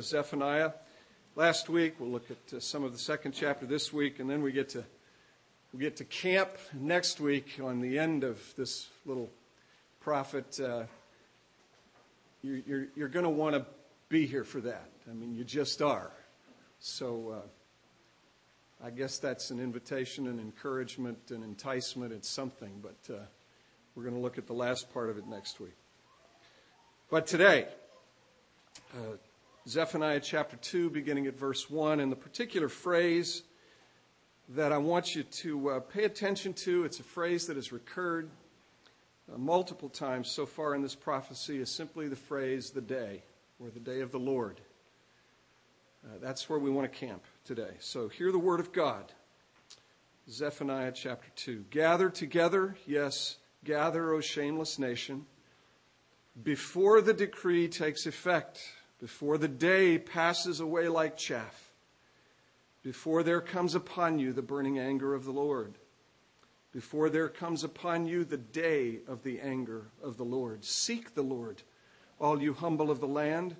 Zephaniah. Last week, we'll look at uh, some of the second chapter this week, and then we get to we get to camp next week on the end of this little prophet. Uh, you, you're you're going to want to be here for that. I mean, you just are. So uh, I guess that's an invitation, an encouragement, an enticement. It's something, but uh, we're going to look at the last part of it next week. But today, uh, Zephaniah chapter 2, beginning at verse 1, and the particular phrase that I want you to uh, pay attention to, it's a phrase that has recurred uh, multiple times so far in this prophecy, is simply the phrase the day, or the day of the Lord. Uh, that's where we want to camp today. So hear the word of God. Zephaniah chapter 2. Gather together, yes, gather, O shameless nation, before the decree takes effect before the day passes away like chaff, before there comes upon you the burning anger of the Lord, before there comes upon you the day of the anger of the Lord. Seek the Lord, all you humble of the land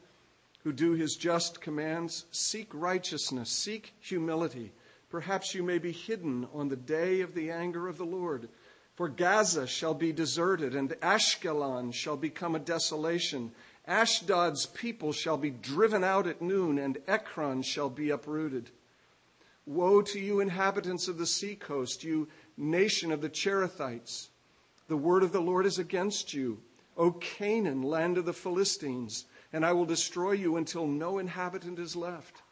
who do his just commands. Seek righteousness, seek humility. Perhaps you may be hidden on the day of the anger of the Lord. For Gaza shall be deserted, and Ashkelon shall become a desolation Ashdod's people shall be driven out at noon, and Ekron shall be uprooted. Woe to you, inhabitants of the seacoast, you nation of the Cherethites. The word of the Lord is against you, O Canaan, land of the Philistines, and I will destroy you until no inhabitant is left.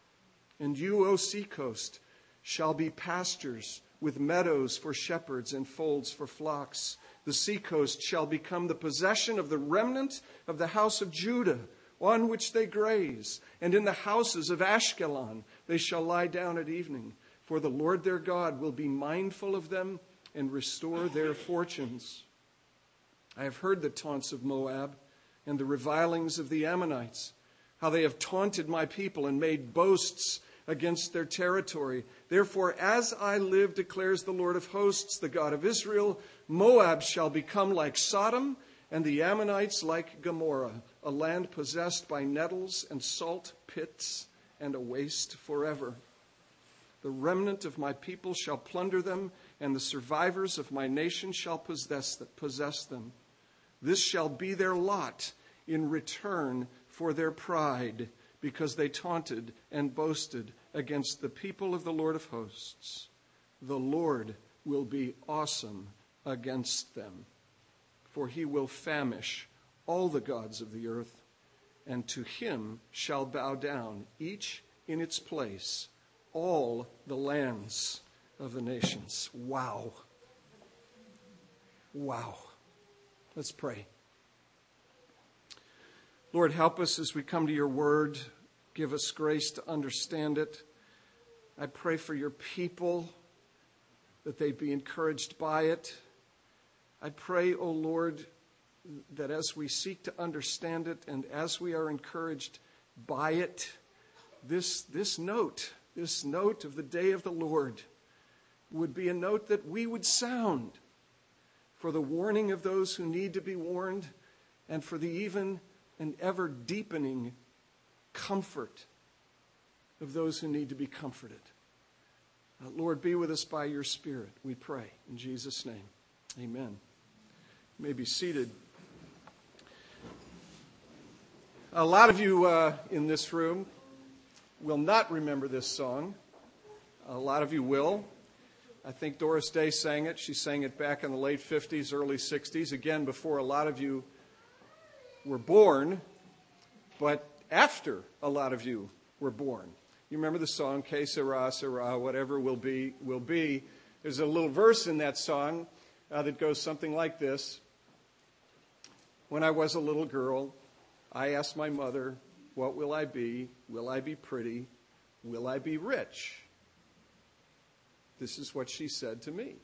And you, O seacoast, shall be pastures with meadows for shepherds and folds for flocks. The seacoast shall become the possession of the remnant of the house of Judah, on which they graze. And in the houses of Ashkelon they shall lie down at evening. For the Lord their God will be mindful of them and restore their fortunes. I have heard the taunts of Moab and the revilings of the Ammonites, how they have taunted my people and made boasts against their territory. Therefore, as I live, declares the Lord of hosts, the God of Israel, Moab shall become like Sodom, and the Ammonites like Gomorrah, a land possessed by nettles and salt pits, and a waste forever. The remnant of my people shall plunder them, and the survivors of my nation shall possess them. This shall be their lot in return for their pride because they taunted and boasted against the people of the Lord of hosts. The Lord will be awesome against them, for he will famish all the gods of the earth, and to him shall bow down, each in its place, all the lands of the nations. Wow. Wow. Let's pray. Lord, help us as we come to your word. Give us grace to understand it. I pray for your people that they be encouraged by it. I pray, O oh Lord, that as we seek to understand it and as we are encouraged by it, this, this note, this note of the day of the Lord, would be a note that we would sound for the warning of those who need to be warned and for the even and ever deepening comfort of those who need to be comforted. Uh, Lord, be with us by your Spirit, we pray. In Jesus' name, amen. You may be seated. A lot of you uh, in this room will not remember this song. A lot of you will. I think Doris Day sang it. She sang it back in the late 50s, early 60s, again, before a lot of you were born. But after a lot of you were born. You remember the song, Que sera, whatever will be, will be. There's a little verse in that song uh, that goes something like this When I was a little girl, I asked my mother, What will I be? Will I be pretty? Will I be rich? This is what she said to me.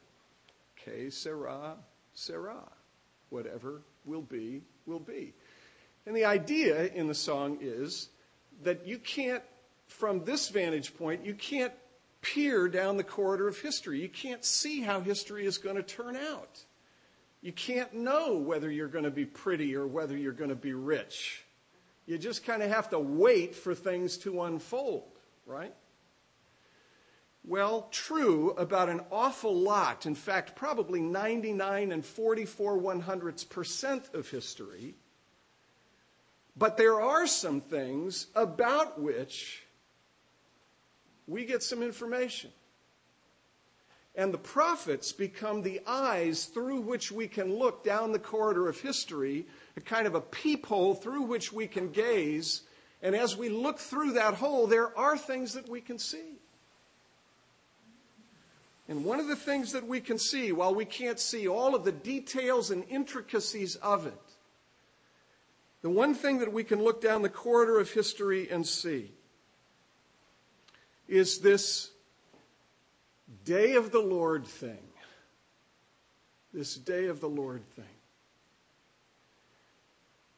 Que sera. Whatever will be, will be. And the idea in the song is that you can't, from this vantage point, you can't peer down the corridor of history. You can't see how history is going to turn out. You can't know whether you're going to be pretty or whether you're going to be rich. You just kind of have to wait for things to unfold, right? Well, true about an awful lot. In fact, probably 99 and 44 one hundredths percent of history. But there are some things about which we get some information. And the prophets become the eyes through which we can look down the corridor of history, a kind of a peephole through which we can gaze. And as we look through that hole, there are things that we can see. And one of the things that we can see, while we can't see all of the details and intricacies of it, the one thing that we can look down the corridor of history and see is this day of the Lord thing. This day of the Lord thing.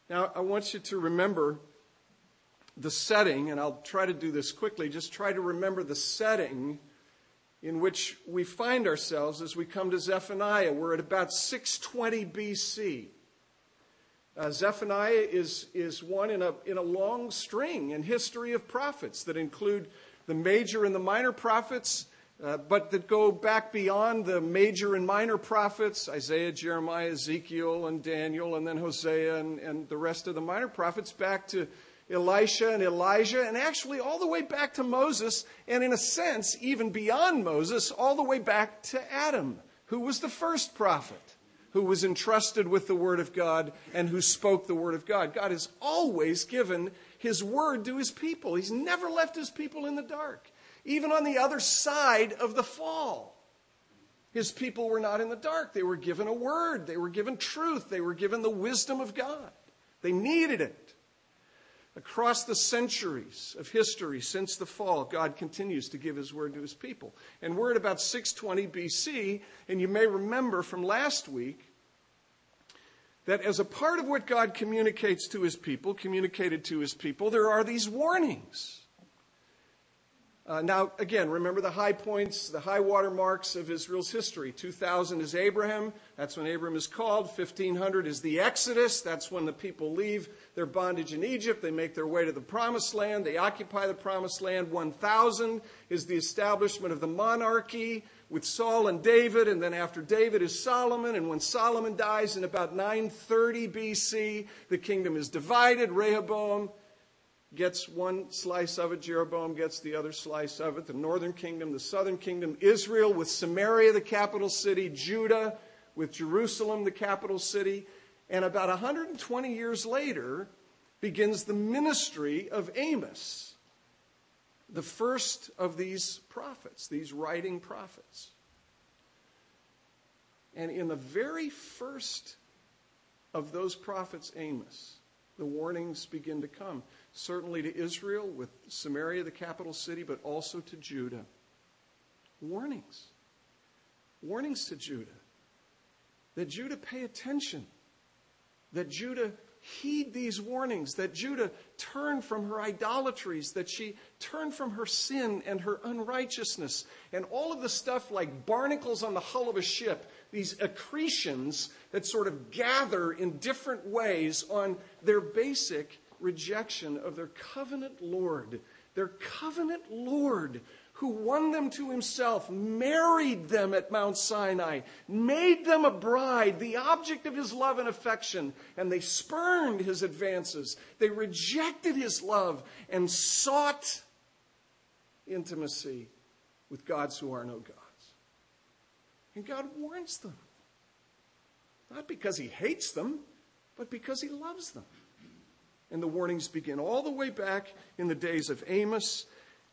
Now, I want you to remember the setting, and I'll try to do this quickly. Just try to remember the setting in which we find ourselves as we come to Zephaniah. We're at about 620 BC. Uh, Zephaniah is, is one in a, in a long string in history of prophets that include the major and the minor prophets, uh, but that go back beyond the major and minor prophets Isaiah, Jeremiah, Ezekiel, and Daniel, and then Hosea and, and the rest of the minor prophets back to Elisha and Elijah, and actually all the way back to Moses, and in a sense, even beyond Moses, all the way back to Adam, who was the first prophet who was entrusted with the Word of God and who spoke the Word of God. God has always given His Word to His people, He's never left His people in the dark. Even on the other side of the fall, His people were not in the dark. They were given a Word, they were given truth, they were given the wisdom of God. They needed it. Across the centuries of history since the fall, God continues to give his word to his people. And we're at about 620 BC, and you may remember from last week that as a part of what God communicates to his people, communicated to his people, there are these warnings. Uh, now, again, remember the high points, the high water marks of Israel's history. 2000 is Abraham. That's when Abraham is called. 1500 is the Exodus. That's when the people leave their bondage in Egypt. They make their way to the promised land. They occupy the promised land. 1000 is the establishment of the monarchy with Saul and David. And then after David is Solomon. And when Solomon dies in about 930 BC, the kingdom is divided. Rehoboam gets one slice of it, Jeroboam gets the other slice of it, the northern kingdom, the southern kingdom, Israel with Samaria, the capital city, Judah with Jerusalem, the capital city. And about 120 years later begins the ministry of Amos, the first of these prophets, these writing prophets. And in the very first of those prophets, Amos, the warnings begin to come certainly to Israel with Samaria, the capital city, but also to Judah. Warnings. Warnings to Judah. That Judah pay attention. That Judah heed these warnings, that Judah turn from her idolatries, that she turn from her sin and her unrighteousness, and all of the stuff like barnacles on the hull of a ship, these accretions that sort of gather in different ways on their basic rejection of their covenant Lord, their covenant Lord who won them to himself, married them at Mount Sinai, made them a bride, the object of his love and affection, and they spurned his advances. They rejected his love and sought intimacy with gods who are no gods. And God warns them. Not because he hates them, but because he loves them. And the warnings begin all the way back in the days of Amos.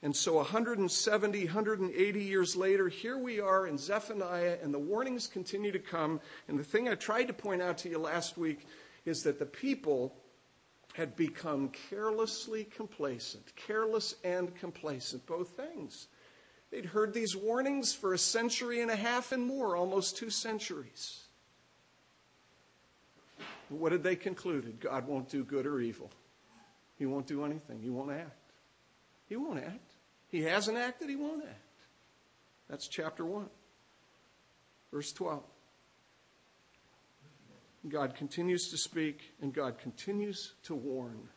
And so 170, 180 years later, here we are in Zephaniah, and the warnings continue to come. And the thing I tried to point out to you last week is that the people had become carelessly complacent, careless and complacent, both things. They'd heard these warnings for a century and a half and more, almost two centuries. What did they conclude? God won't do good or evil. He won't do anything. He won't act. He won't act. He hasn't acted, he won't act. That's chapter 1. Verse 12. God continues to speak and God continues to warn.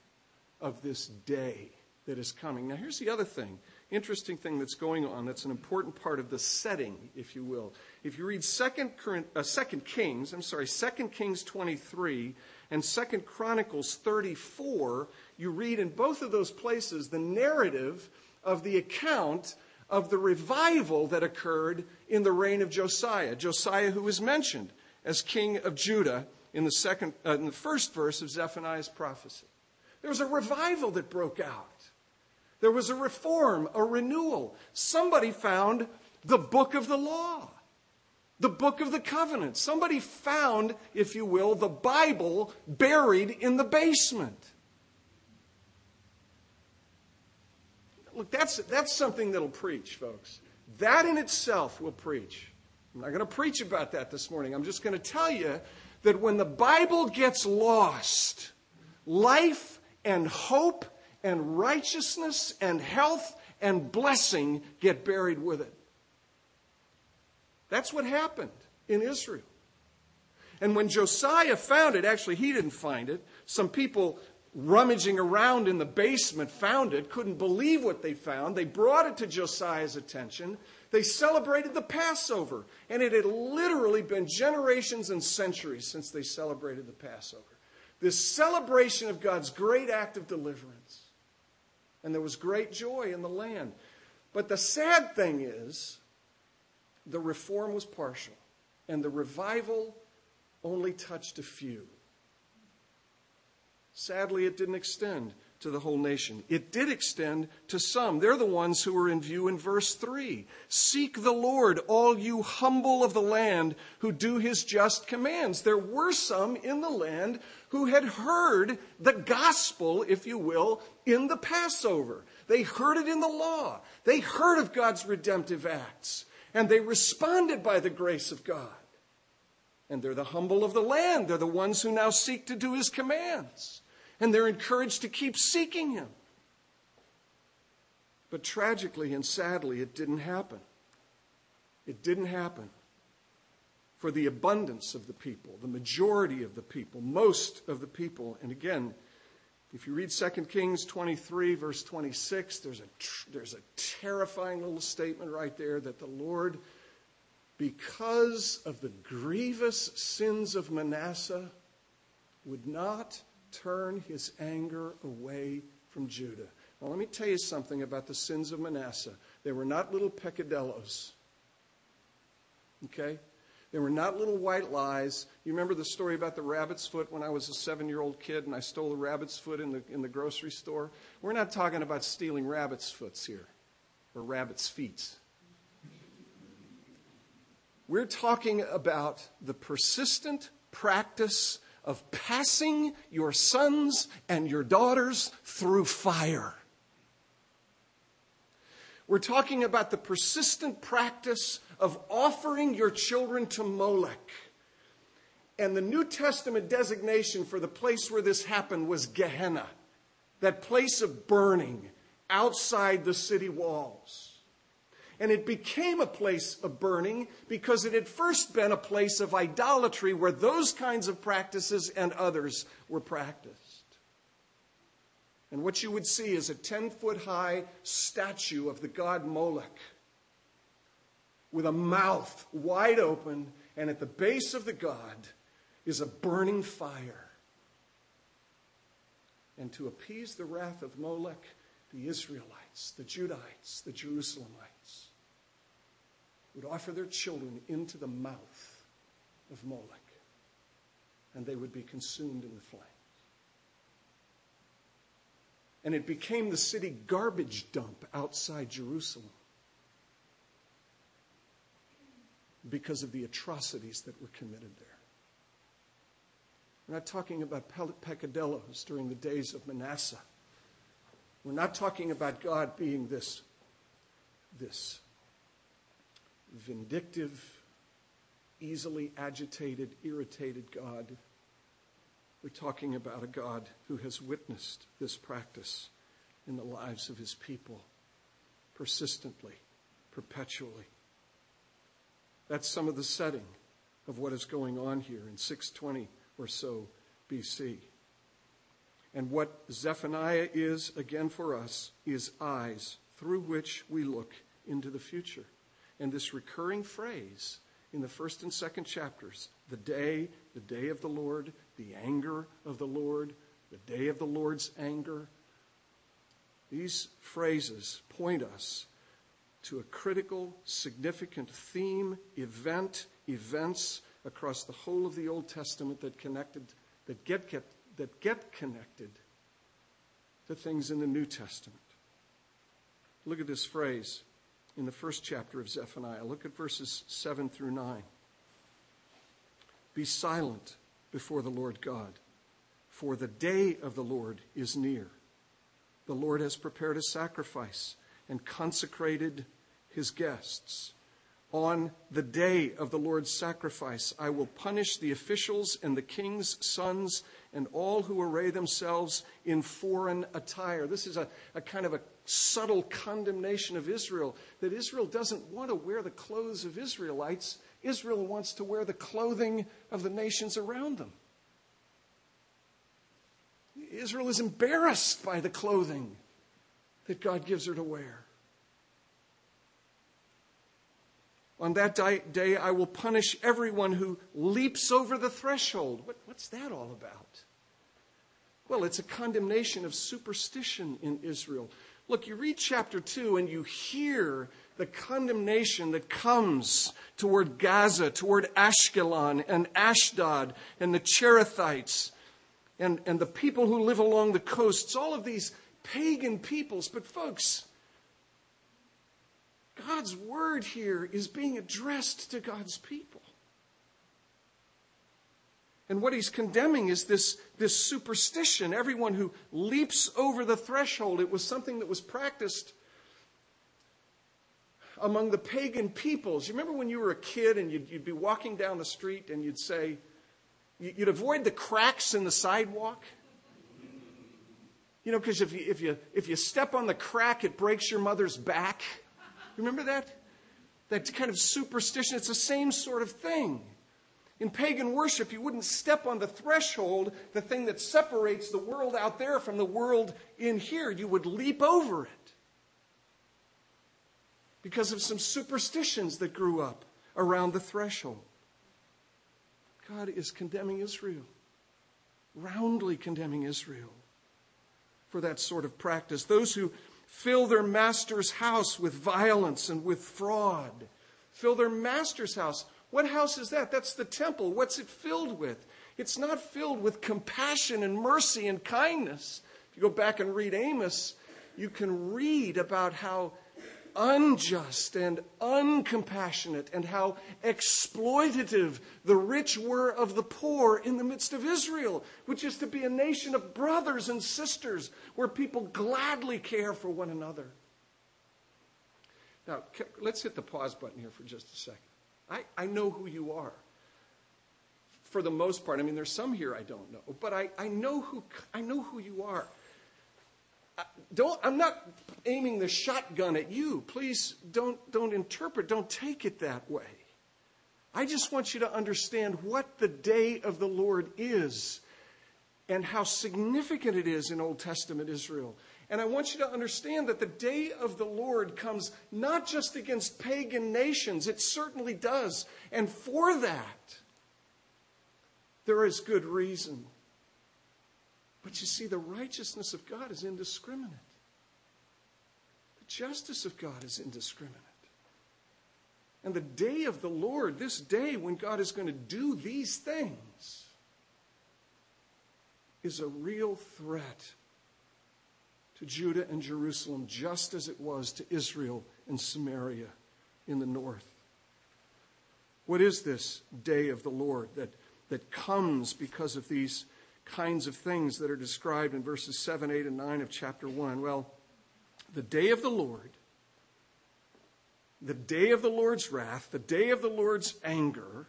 of this day that is coming. Now, here's the other thing interesting thing that's going on that's an important part of the setting, if you will. If you read 2nd, uh, 2nd Kings, I'm sorry, 2nd Kings 23 and 2nd Chronicles 34, you read in both of those places the narrative of the account of the revival that occurred in the reign of Josiah. Josiah, who is mentioned as king of Judah in the, second, uh, in the first verse of Zephaniah's prophecy. There was a revival that broke out. There was a reform, a renewal. Somebody found the book of the law, the book of the covenant. Somebody found, if you will, the Bible buried in the basement. Look, that's, that's something that'll preach, folks. That in itself will preach. I'm not going to preach about that this morning. I'm just going to tell you that when the Bible gets lost, life and hope and righteousness and health and blessing get buried with it. That's what happened in Israel. And when Josiah found it, actually, he didn't find it. Some people rummaging around in the basement found it, couldn't believe what they found. They brought it to Josiah's attention. They celebrated the Passover. And it had literally been generations and centuries since they celebrated the Passover. This celebration of God's great act of deliverance and there was great joy in the land. But the sad thing is, the reform was partial, and the revival only touched a few. Sadly, it didn't extend to the whole nation. It did extend to some. They're the ones who are in view in verse 3. Seek the Lord, all you humble of the land who do his just commands. There were some in the land who had heard the gospel, if you will, in the Passover. They heard it in the law. They heard of God's redemptive acts. And they responded by the grace of God. And they're the humble of the land. They're the ones who now seek to do his commands. And they're encouraged to keep seeking him. But tragically and sadly, it didn't happen. It didn't happen for the abundance of the people, the majority of the people, most of the people. And again, if you read 2 Kings 23, verse 26, there's a, there's a terrifying little statement right there that the Lord, because of the grievous sins of Manasseh, would not turn his anger away from Judah. Now, let me tell you something about the sins of Manasseh. They were not little peccadillos. Okay? They were not little white lies. You remember the story about the rabbit's foot when I was a seven year old kid and I stole a rabbit's foot in the, in the grocery store? We're not talking about stealing rabbit's foots here or rabbit's feet. We're talking about the persistent practice of passing your sons and your daughters through fire. We're talking about the persistent practice of offering your children to Molech. And the New Testament designation for the place where this happened was Gehenna, that place of burning outside the city walls. And it became a place of burning because it had first been a place of idolatry where those kinds of practices and others were practiced. And what you would see is a 10 foot high statue of the god Molech with a mouth wide open, and at the base of the god is a burning fire. And to appease the wrath of Molech, the Israelites, the Judahites, the Jerusalemites would offer their children into the mouth of Molech, and they would be consumed in the flames. And it became the city garbage dump outside Jerusalem. Because of the atrocities that were committed there. We're not talking about peccadillos during the days of Manasseh. We're not talking about God being this, this vindictive, easily agitated, irritated God. We're talking about a God who has witnessed this practice in the lives of his people persistently, perpetually. That's some of the setting of what is going on here in 620 or so BC. And what Zephaniah is, again for us, is eyes through which we look into the future. And this recurring phrase in the first and second chapters the day, the day of the Lord, the anger of the Lord, the day of the Lord's anger. These phrases point us to a critical, significant theme, event, events across the whole of the Old Testament that connected, that get, get, that get connected to things in the New Testament. Look at this phrase in the first chapter of Zephaniah. Look at verses 7 through 9. Be silent before the Lord God, for the day of the Lord is near. The Lord has prepared a sacrifice and consecrated his guests. On the day of the Lord's sacrifice, I will punish the officials and the king's sons and all who array themselves in foreign attire. This is a, a kind of a subtle condemnation of Israel that Israel doesn't want to wear the clothes of Israelites. Israel wants to wear the clothing of the nations around them. Israel is embarrassed by the clothing that God gives her to wear. On that day, I will punish everyone who leaps over the threshold. What, what's that all about? Well, it's a condemnation of superstition in Israel. Look, you read chapter 2 and you hear the condemnation that comes toward Gaza, toward Ashkelon and Ashdod and the Cherethites and, and the people who live along the coasts, all of these pagan peoples. But, folks, God's word here is being addressed to God's people. And what he's condemning is this, this superstition. Everyone who leaps over the threshold, it was something that was practiced among the pagan peoples. You remember when you were a kid and you'd, you'd be walking down the street and you'd say, you'd avoid the cracks in the sidewalk? You know, because if you, if, you, if you step on the crack, it breaks your mother's back. Remember that? That kind of superstition. It's the same sort of thing. In pagan worship, you wouldn't step on the threshold, the thing that separates the world out there from the world in here. You would leap over it because of some superstitions that grew up around the threshold. God is condemning Israel, roundly condemning Israel for that sort of practice. Those who fill their master's house with violence and with fraud, fill their master's house what house is that? That's the temple. What's it filled with? It's not filled with compassion and mercy and kindness. If you go back and read Amos, you can read about how unjust and uncompassionate and how exploitative the rich were of the poor in the midst of Israel, which is to be a nation of brothers and sisters where people gladly care for one another. Now, let's hit the pause button here for just a second. I, I know who you are. For the most part, I mean, there's some here I don't know, but I, I know who I know who you are. Don't, I'm not aiming the shotgun at you. Please don't don't interpret. Don't take it that way. I just want you to understand what the day of the Lord is and how significant it is in Old Testament Israel. And I want you to understand that the day of the Lord comes not just against pagan nations, it certainly does. And for that, there is good reason. But you see, the righteousness of God is indiscriminate, the justice of God is indiscriminate. And the day of the Lord, this day when God is going to do these things, is a real threat to Judah and Jerusalem, just as it was to Israel and Samaria in the north. What is this day of the Lord that, that comes because of these kinds of things that are described in verses 7, 8, and 9 of chapter 1? Well, the day of the Lord, the day of the Lord's wrath, the day of the Lord's anger,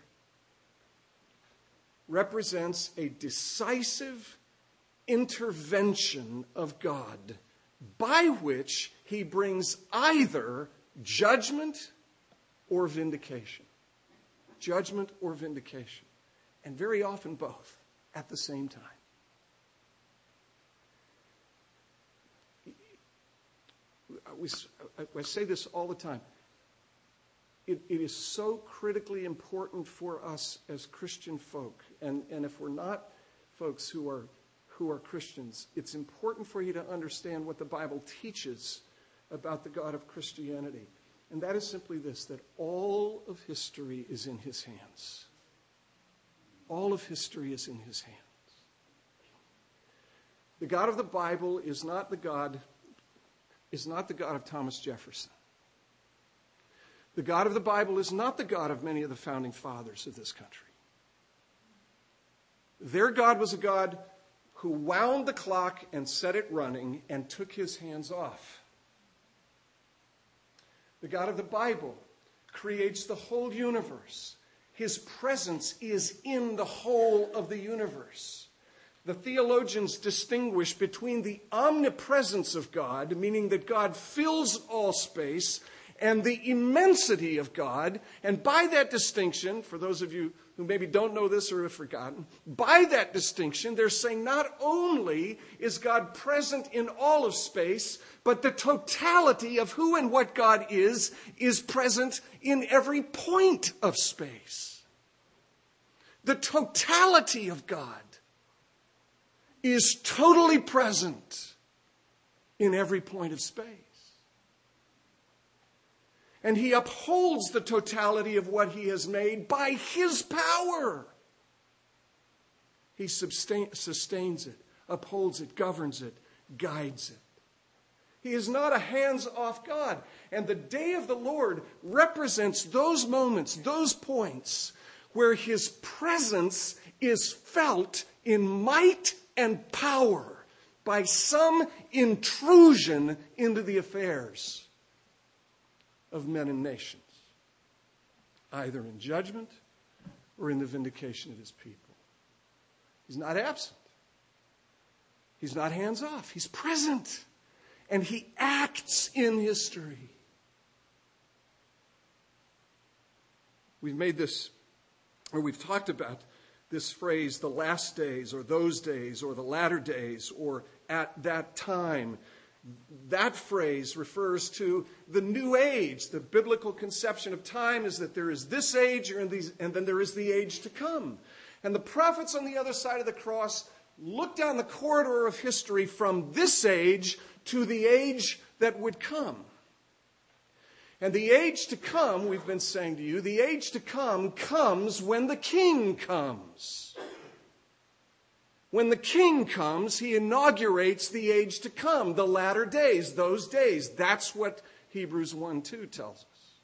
represents a decisive intervention of God by which he brings either judgment or vindication. Judgment or vindication. And very often both at the same time. I say this all the time. It, it is so critically important for us as Christian folk. And, and if we're not folks who are, who are Christians, it's important for you to understand what the Bible teaches about the God of Christianity. And that is simply this that all of history is in his hands. All of history is in his hands. The God of the Bible is not the God is not the God of Thomas Jefferson. The God of the Bible is not the God of many of the founding fathers of this country. Their God was a God who wound the clock and set it running and took his hands off. The God of the Bible creates the whole universe. His presence is in the whole of the universe. The theologians distinguish between the omnipresence of God, meaning that God fills all space, and the immensity of God. And by that distinction, for those of you who maybe don't know this or have forgotten, by that distinction, they're saying not only is God present in all of space, but the totality of who and what God is is present in every point of space. The totality of God is totally present in every point of space. And he upholds the totality of what he has made by his power. He sustains it, upholds it, governs it, guides it. He is not a hands off God. And the day of the Lord represents those moments, those points where his presence is felt in might and power by some intrusion into the affairs of men and nations, either in judgment or in the vindication of his people. He's not absent. He's not hands off. He's present. And he acts in history. We've made this, or we've talked about this phrase, the last days, or those days, or the latter days, or at that time that phrase refers to the new age. The biblical conception of time is that there is this age and, then there is the age to come. And the prophets on the other side of the cross look down the corridor of history from this age to the age that would come. And the age to come, we've been saying to you, the age to come comes when the king comes. When the king comes, he inaugurates the age to come, the latter days, those days. That's what Hebrews 1 2 tells us.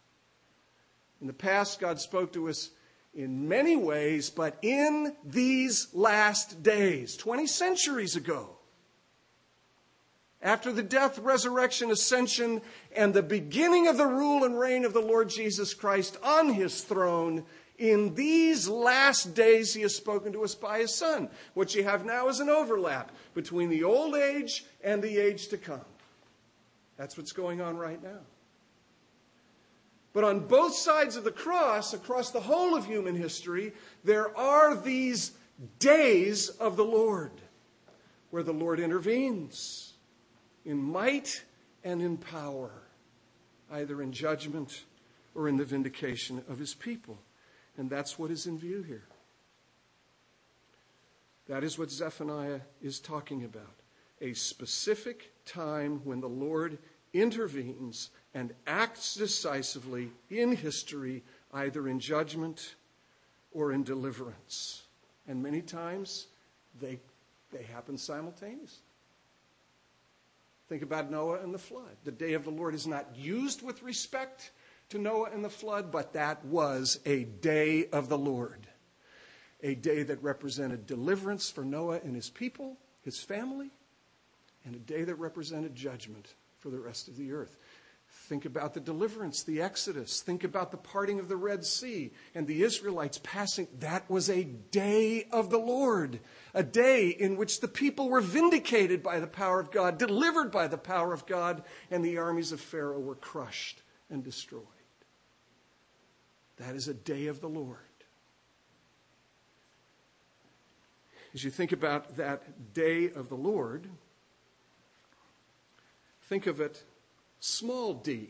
In the past, God spoke to us in many ways, but in these last days, 20 centuries ago, after the death, resurrection, ascension, and the beginning of the rule and reign of the Lord Jesus Christ on his throne, in these last days, he has spoken to us by his Son. What you have now is an overlap between the old age and the age to come. That's what's going on right now. But on both sides of the cross, across the whole of human history, there are these days of the Lord where the Lord intervenes in might and in power, either in judgment or in the vindication of his people. And that's what is in view here. That is what Zephaniah is talking about. A specific time when the Lord intervenes and acts decisively in history, either in judgment or in deliverance. And many times they, they happen simultaneously. Think about Noah and the flood. The day of the Lord is not used with respect to Noah and the flood, but that was a day of the Lord. A day that represented deliverance for Noah and his people, his family, and a day that represented judgment for the rest of the earth. Think about the deliverance, the Exodus. Think about the parting of the Red Sea and the Israelites passing. That was a day of the Lord, a day in which the people were vindicated by the power of God, delivered by the power of God, and the armies of Pharaoh were crushed and destroyed. That is a day of the Lord. As you think about that day of the Lord, think of it small d,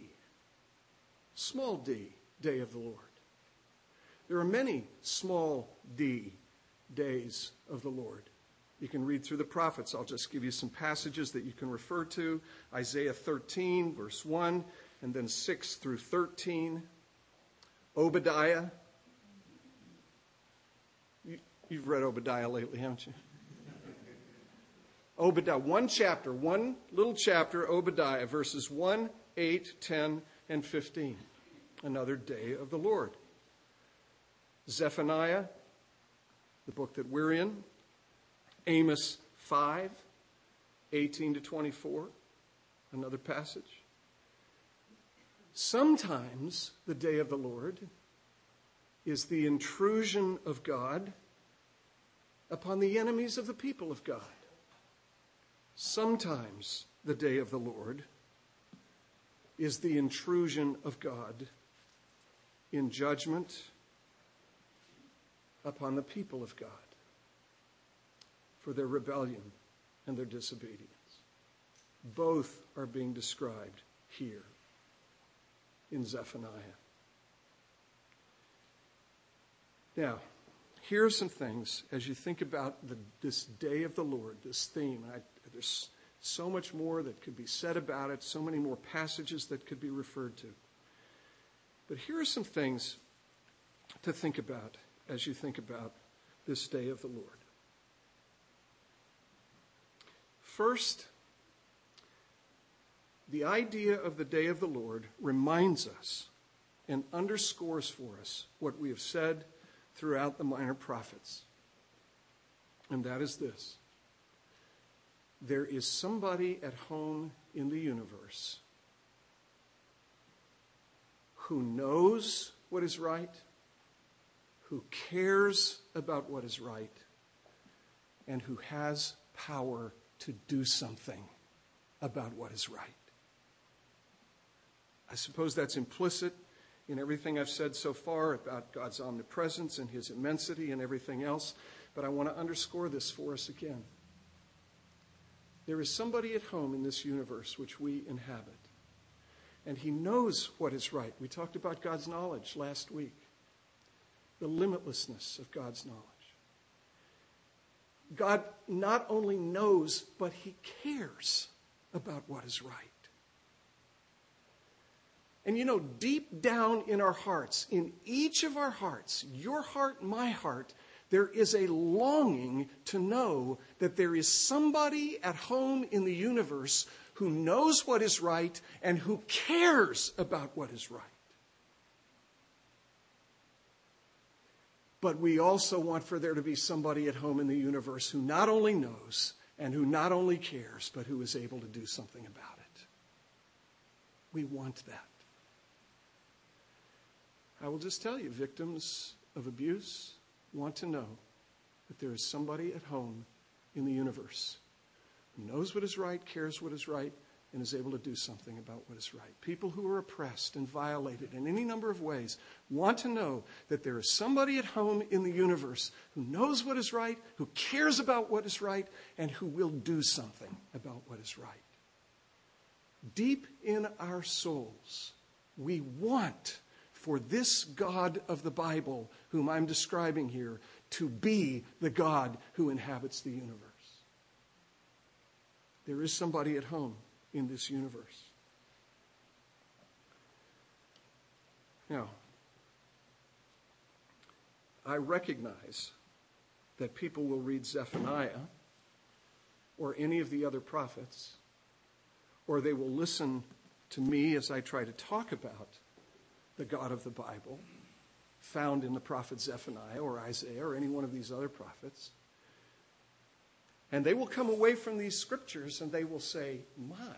small d, day of the Lord. There are many small d days of the Lord. You can read through the prophets. I'll just give you some passages that you can refer to Isaiah 13, verse 1, and then 6 through 13. Obadiah. You, have read Obadiah lately, haven't you? Obadiah, one chapter, one little chapter, Obadiah, verses 1, 8, 10, and 15. Another day of the Lord. Zephaniah, the book that we're in, Amos 5, 18 to 24, another passage. Sometimes the day of the Lord is the intrusion of God upon the enemies of the people of God. Sometimes the day of the Lord is the intrusion of God in judgment upon the people of God for their rebellion and their disobedience. Both are being described here in Zephaniah. Now, here are some things as you think about the, this day of the Lord, this theme. I, there's so much more that could be said about it, so many more passages that could be referred to. But here are some things to think about as you think about this day of the Lord. First, the idea of the day of the Lord reminds us and underscores for us what we have said throughout the minor prophets. And that is this there is somebody at home in the universe who knows what is right, who cares about what is right, and who has power to do something about what is right. I suppose that's implicit in everything I've said so far about God's omnipresence and his immensity and everything else, but I want to underscore this for us again. There is somebody at home in this universe which we inhabit, and he knows what is right. We talked about God's knowledge last week, the limitlessness of God's knowledge. God not only knows, but he cares about what is right. And you know, deep down in our hearts, in each of our hearts, your heart, my heart, there is a longing to know that there is somebody at home in the universe who knows what is right and who cares about what is right. But we also want for there to be somebody at home in the universe who not only knows and who not only cares, but who is able to do something about it. We want that. I will just tell you victims of abuse want to know that there is somebody at home in the universe who knows what is right, cares what is right, and is able to do something about what is right. People who are oppressed and violated in any number of ways want to know that there is somebody at home in the universe who knows what is right, who cares about what is right, and who will do something about what is right. Deep in our souls, we want for this God of the Bible, whom I'm describing here, to be the God who inhabits the universe. There is somebody at home in this universe. Now, I recognize that people will read Zephaniah or any of the other prophets, or they will listen to me as I try to talk about the God of the Bible found in the prophet Zephaniah or Isaiah or any one of these other prophets. And they will come away from these scriptures and they will say, My,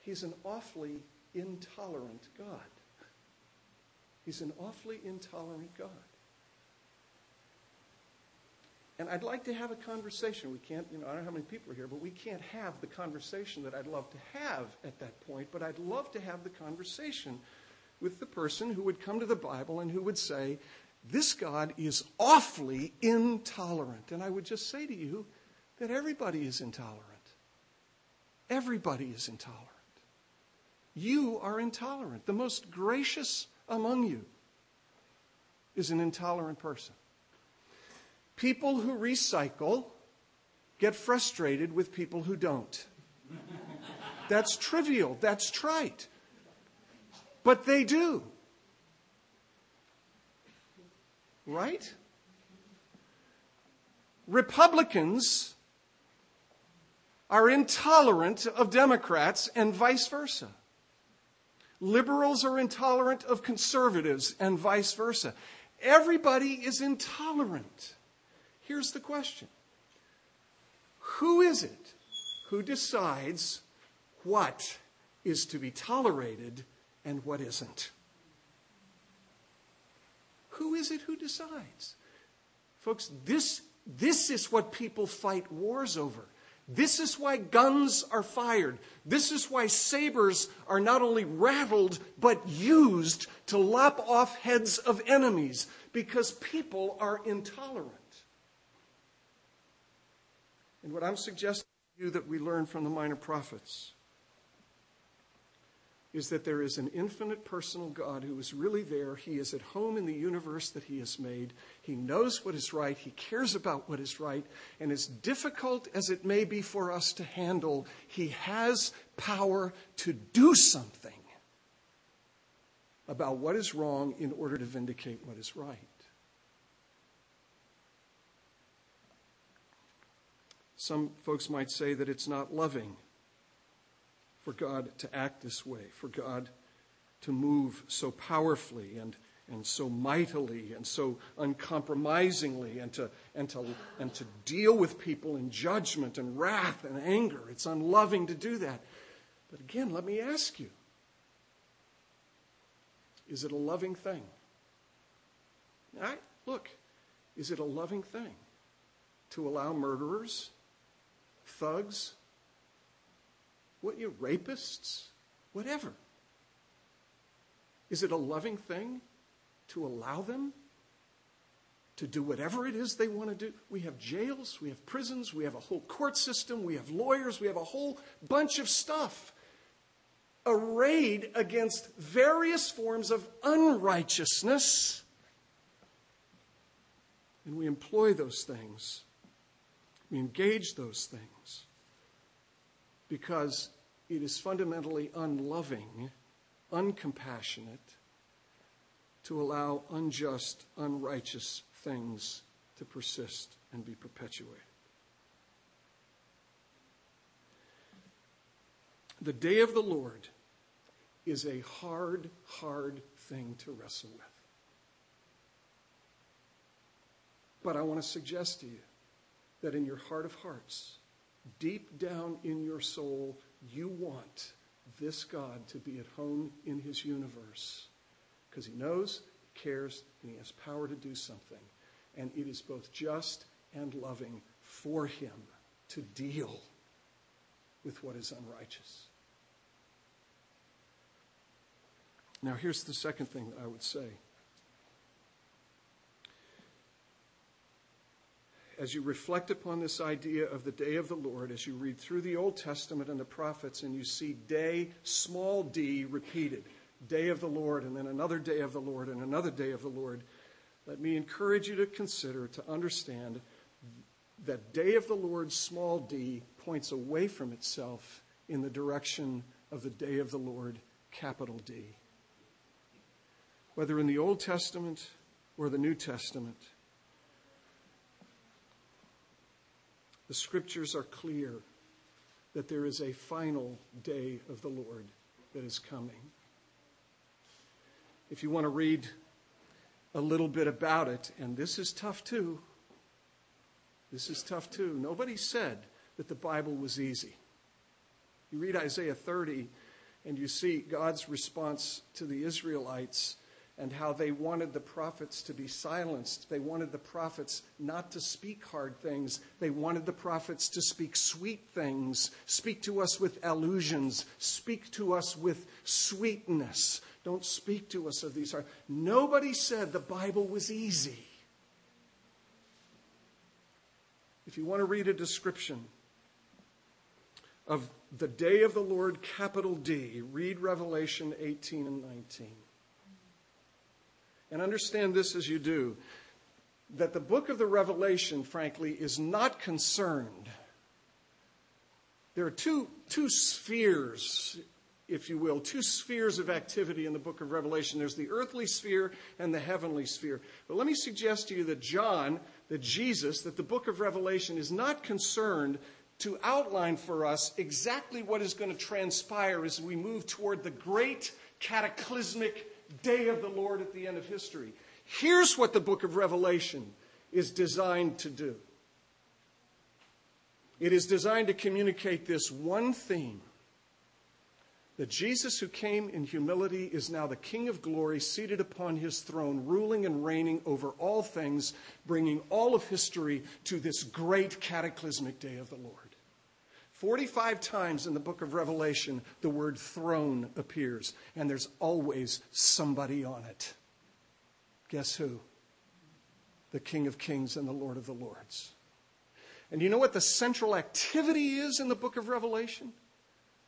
he's an awfully intolerant God. He's an awfully intolerant God. And I'd like to have a conversation. We can't, you know, I don't know how many people are here, but we can't have the conversation that I'd love to have at that point. But I'd love to have the conversation with the person who would come to the Bible and who would say, this God is awfully intolerant. And I would just say to you that everybody is intolerant. Everybody is intolerant. You are intolerant. The most gracious among you is an intolerant person. People who recycle get frustrated with people who don't. That's trivial. That's trite. But they do. Right? Republicans are intolerant of Democrats and vice versa. Liberals are intolerant of conservatives and vice versa. Everybody is intolerant. Here's the question Who is it who decides what is to be tolerated and what isn't? Who is it who decides? Folks, this, this is what people fight wars over. This is why guns are fired. This is why sabers are not only rattled, but used to lop off heads of enemies, because people are intolerant. And what I'm suggesting to you that we learn from the minor prophets is that there is an infinite personal God who is really there. He is at home in the universe that He has made. He knows what is right. He cares about what is right. And as difficult as it may be for us to handle, He has power to do something about what is wrong in order to vindicate what is right. Some folks might say that it's not loving for God to act this way, for God to move so powerfully and, and so mightily and so uncompromisingly and to, and, to, and to deal with people in judgment and wrath and anger. It's unloving to do that. But again, let me ask you is it a loving thing? I, look, is it a loving thing to allow murderers, thugs, what you rapists, whatever. Is it a loving thing to allow them to do whatever it is they want to do? We have jails, we have prisons, we have a whole court system, we have lawyers, we have a whole bunch of stuff arrayed against various forms of unrighteousness. And we employ those things. We engage those things because it is fundamentally unloving, uncompassionate to allow unjust, unrighteous things to persist and be perpetuated. The day of the Lord is a hard, hard thing to wrestle with. But I want to suggest to you that in your heart of hearts, deep down in your soul, you want this God to be at home in his universe because he knows, cares, and he has power to do something. And it is both just and loving for him to deal with what is unrighteous. Now, here's the second thing that I would say. As you reflect upon this idea of the day of the Lord, as you read through the Old Testament and the prophets, and you see day, small d, repeated day of the Lord, and then another day of the Lord, and another day of the Lord, let me encourage you to consider, to understand that day of the Lord, small d, points away from itself in the direction of the day of the Lord, capital D. Whether in the Old Testament or the New Testament, The scriptures are clear that there is a final day of the Lord that is coming. If you want to read a little bit about it, and this is tough too, this is tough too. Nobody said that the Bible was easy. You read Isaiah 30, and you see God's response to the Israelites and how they wanted the prophets to be silenced. They wanted the prophets not to speak hard things. They wanted the prophets to speak sweet things, speak to us with allusions, speak to us with sweetness. Don't speak to us of these hard. Nobody said the Bible was easy. If you want to read a description of the day of the Lord, capital D. Read Revelation 18 and 19. And understand this as you do that the book of the Revelation, frankly, is not concerned. There are two, two spheres, if you will, two spheres of activity in the book of Revelation. There's the earthly sphere and the heavenly sphere. But let me suggest to you that John, that Jesus, that the book of Revelation is not concerned to outline for us exactly what is going to transpire as we move toward the great cataclysmic day of the Lord at the end of history. Here's what the book of Revelation is designed to do it is designed to communicate this one theme that Jesus, who came in humility, is now the King of glory, seated upon his throne, ruling and reigning over all things, bringing all of history to this great cataclysmic day of the Lord. 45 times in the book of Revelation, the word throne appears, and there's always somebody on it. Guess who? The King of Kings and the Lord of the Lords. And you know what the central activity is in the book of Revelation?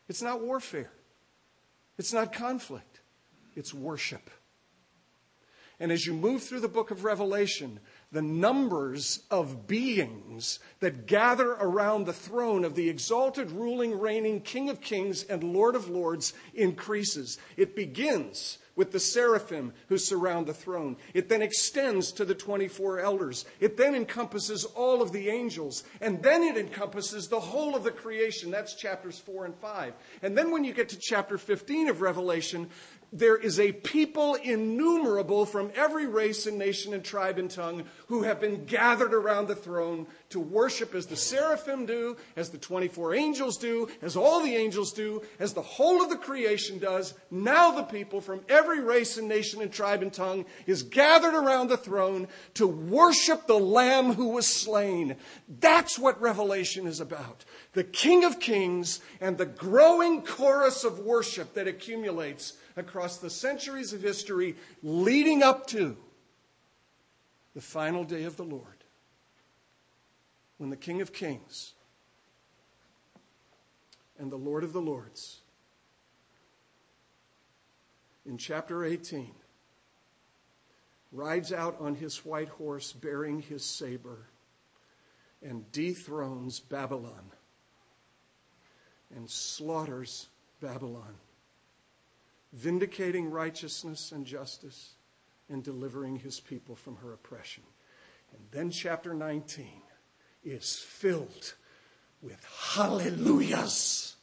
It's not warfare, it's not conflict, it's worship. And as you move through the book of Revelation, the numbers of beings that gather around the throne of the exalted, ruling, reigning King of Kings and Lord of Lords increases. It begins with the seraphim who surround the throne. It then extends to the 24 elders. It then encompasses all of the angels. And then it encompasses the whole of the creation. That's chapters 4 and 5. And then when you get to chapter 15 of Revelation, there is a people innumerable from every race and nation and tribe and tongue who have been gathered around the throne to worship as the seraphim do, as the 24 angels do, as all the angels do, as the whole of the creation does. Now the people from every race and nation and tribe and tongue is gathered around the throne to worship the Lamb who was slain. That's what Revelation is about. The King of Kings and the growing chorus of worship that accumulates across the centuries of history leading up to the final day of the Lord, when the King of Kings and the Lord of the Lords, in chapter 18, rides out on his white horse bearing his saber and dethrones Babylon and slaughters Babylon vindicating righteousness and justice, and delivering his people from her oppression. And then chapter 19 is filled with hallelujahs.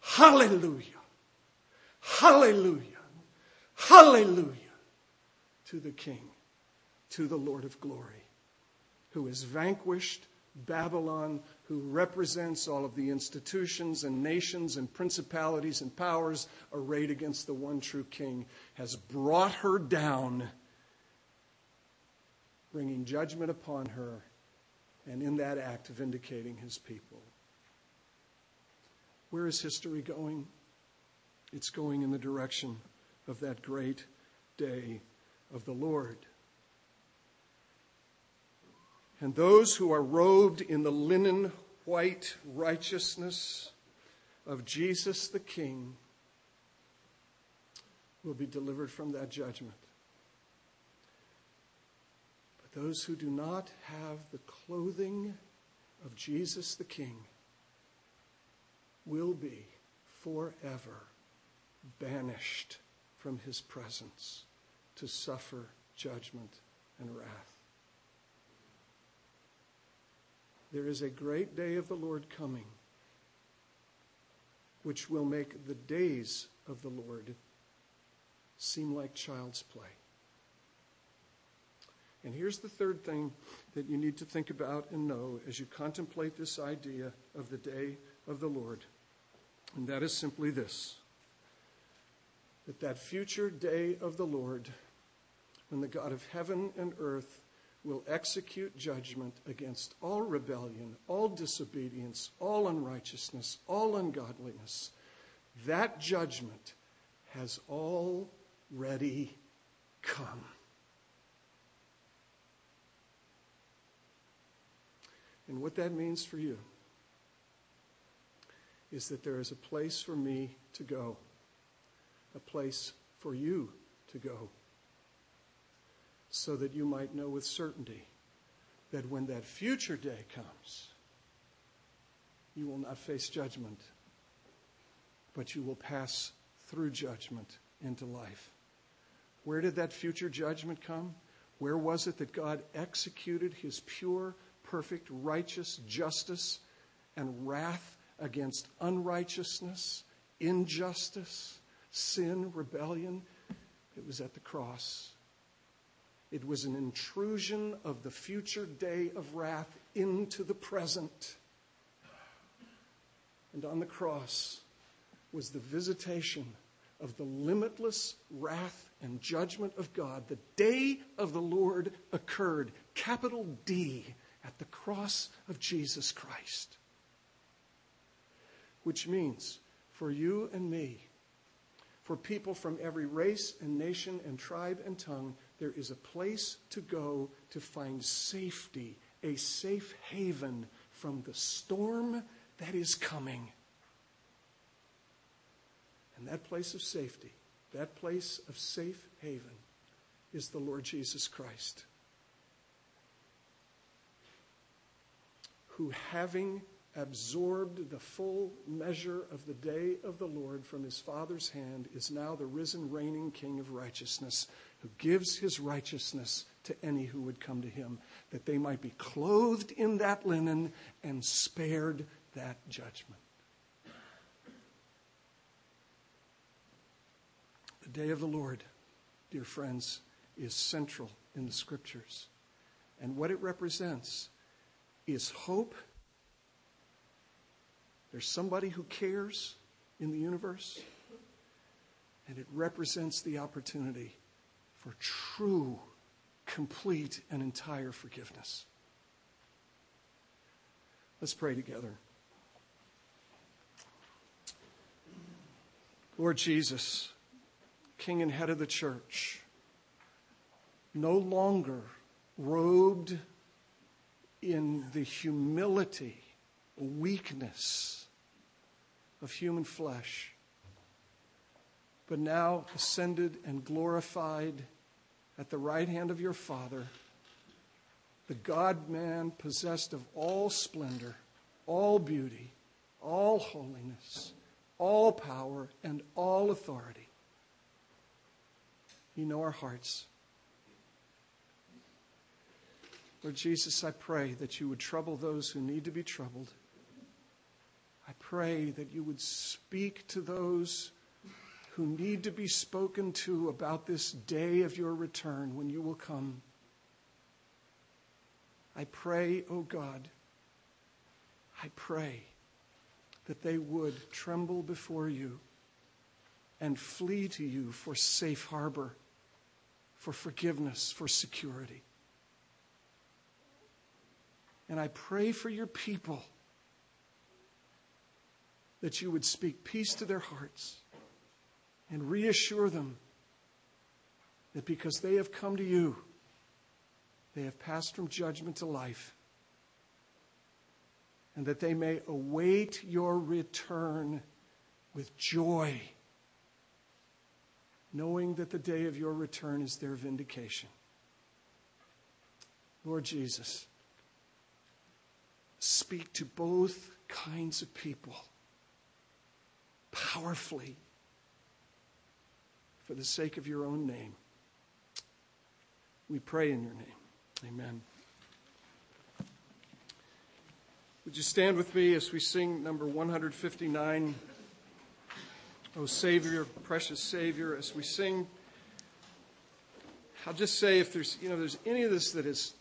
Hallelujah. Hallelujah. Hallelujah to the King, to the Lord of glory, who has vanquished Babylon, who represents all of the institutions and nations and principalities and powers arrayed against the one true King, has brought her down, bringing judgment upon her, and in that act vindicating his people. Where is history going? It's going in the direction of that great day of the Lord. And those who are robed in the linen white righteousness of Jesus the King will be delivered from that judgment. But those who do not have the clothing of Jesus the King will be forever banished from his presence to suffer judgment and wrath. There is a great day of the Lord coming, which will make the days of the Lord seem like child's play. And here's the third thing that you need to think about and know as you contemplate this idea of the day of the Lord. And that is simply this that that future day of the Lord, when the God of heaven and earth will execute judgment against all rebellion, all disobedience, all unrighteousness, all ungodliness. That judgment has already come. And what that means for you is that there is a place for me to go, a place for you to go, so that you might know with certainty that when that future day comes, you will not face judgment, but you will pass through judgment into life. Where did that future judgment come? Where was it that God executed his pure, perfect, righteous justice and wrath against unrighteousness, injustice, sin, rebellion? It was at the cross. It was an intrusion of the future day of wrath into the present. And on the cross was the visitation of the limitless wrath and judgment of God. The day of the Lord occurred, capital D, at the cross of Jesus Christ. Which means for you and me, for people from every race and nation and tribe and tongue, there is a place to go to find safety, a safe haven from the storm that is coming. And that place of safety, that place of safe haven, is the Lord Jesus Christ, who, having absorbed the full measure of the day of the Lord from his Father's hand, is now the risen, reigning King of righteousness, who gives his righteousness to any who would come to him, that they might be clothed in that linen and spared that judgment. The day of the Lord, dear friends, is central in the scriptures. And what it represents is hope. There's somebody who cares in the universe. And it represents the opportunity for true, complete, and entire forgiveness. Let's pray together. Lord Jesus, King and head of the church, no longer robed in the humility, weakness of human flesh, but now ascended and glorified at the right hand of your Father, the God man possessed of all splendor, all beauty, all holiness, all power, and all authority. You know our hearts. Lord Jesus, I pray that you would trouble those who need to be troubled. I pray that you would speak to those who need to be spoken to about this day of your return when you will come. I pray, O oh God, I pray that they would tremble before you and flee to you for safe harbor for forgiveness, for security. And I pray for your people that you would speak peace to their hearts and reassure them that because they have come to you, they have passed from judgment to life, and that they may await your return with joy knowing that the day of your return is their vindication. Lord Jesus, speak to both kinds of people powerfully for the sake of your own name. We pray in your name. Amen. Would you stand with me as we sing number 159? Oh, Savior, precious Savior, as we sing, I'll just say if there's, you know, there's any of this that is